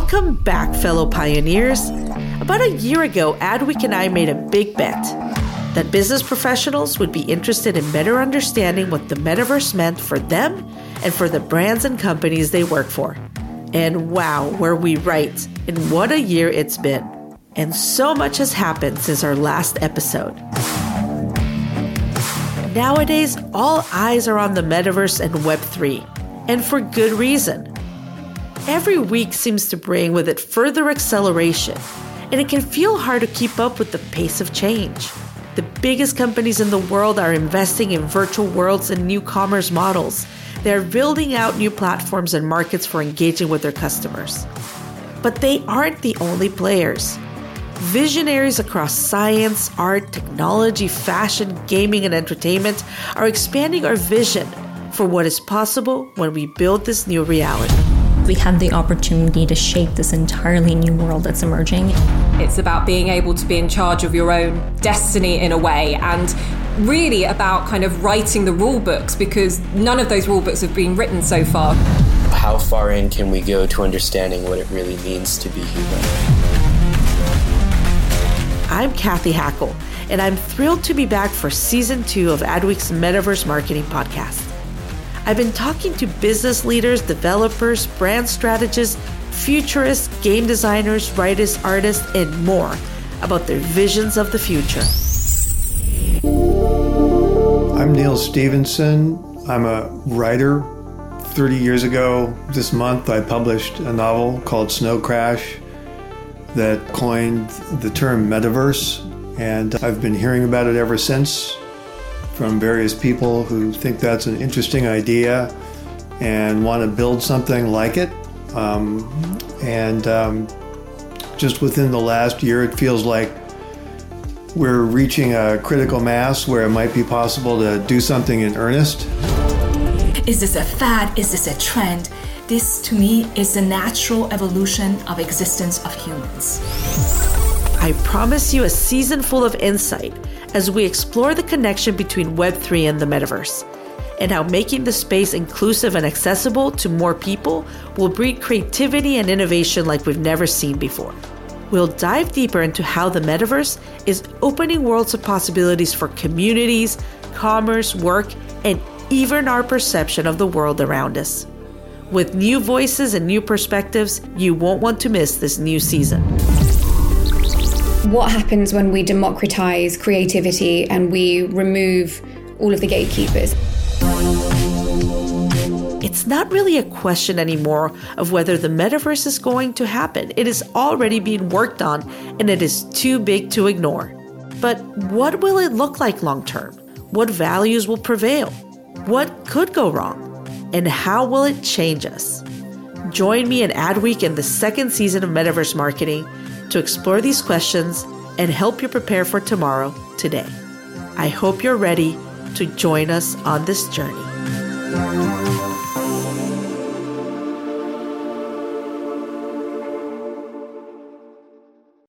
Welcome back, fellow pioneers. About a year ago, Adweek and I made a big bet that business professionals would be interested in better understanding what the metaverse meant for them and for the brands and companies they work for. And wow, were we right? And what a year it's been. And so much has happened since our last episode. Nowadays, all eyes are on the metaverse and Web3, and for good reason. Every week seems to bring with it further acceleration, and it can feel hard to keep up with the pace of change. The biggest companies in the world are investing in virtual worlds and new commerce models. They're building out new platforms and markets for engaging with their customers. But they aren't the only players. Visionaries across science, art, technology, fashion, gaming, and entertainment are expanding our vision for what is possible when we build this new reality we have the opportunity to shape this entirely new world that's emerging. It's about being able to be in charge of your own destiny in a way and really about kind of writing the rule books because none of those rule books have been written so far. How far in can we go to understanding what it really means to be human? I'm Kathy Hackl, and I'm thrilled to be back for season two of Adweek's Metaverse Marketing Podcast. I've been talking to business leaders, developers, brand strategists, futurists, game designers, writers, artists, and more about their visions of the future. I'm Neal Stephenson. I'm a writer. 30 years ago this month, I published a novel called Snow Crash that coined the term metaverse, and I've been hearing about it ever since from various people who think that's an interesting idea and want to build something like it. Um, and um, just within the last year, it feels like we're reaching a critical mass where it might be possible to do something in earnest. Is this a fad? Is this a trend? This, to me, is the natural evolution of existence of humans. I promise you a season full of insight as we explore the connection between Web3 and the metaverse, and how making the space inclusive and accessible to more people will breed creativity and innovation like we've never seen before. We'll dive deeper into how the metaverse is opening worlds of possibilities for communities, commerce, work, and even our perception of the world around us. With new voices and new perspectives, you won't want to miss this new season what happens when we democratize creativity and we remove all of the gatekeepers? It's not really a question anymore of whether the metaverse is going to happen. It is already being worked on and it is too big to ignore. But what will it look like long term? What values will prevail? What could go wrong? And how will it change us? Join me in Adweek in the second season of Metaverse Marketing to explore these questions and help you prepare for tomorrow today. I hope you're ready to join us on this journey.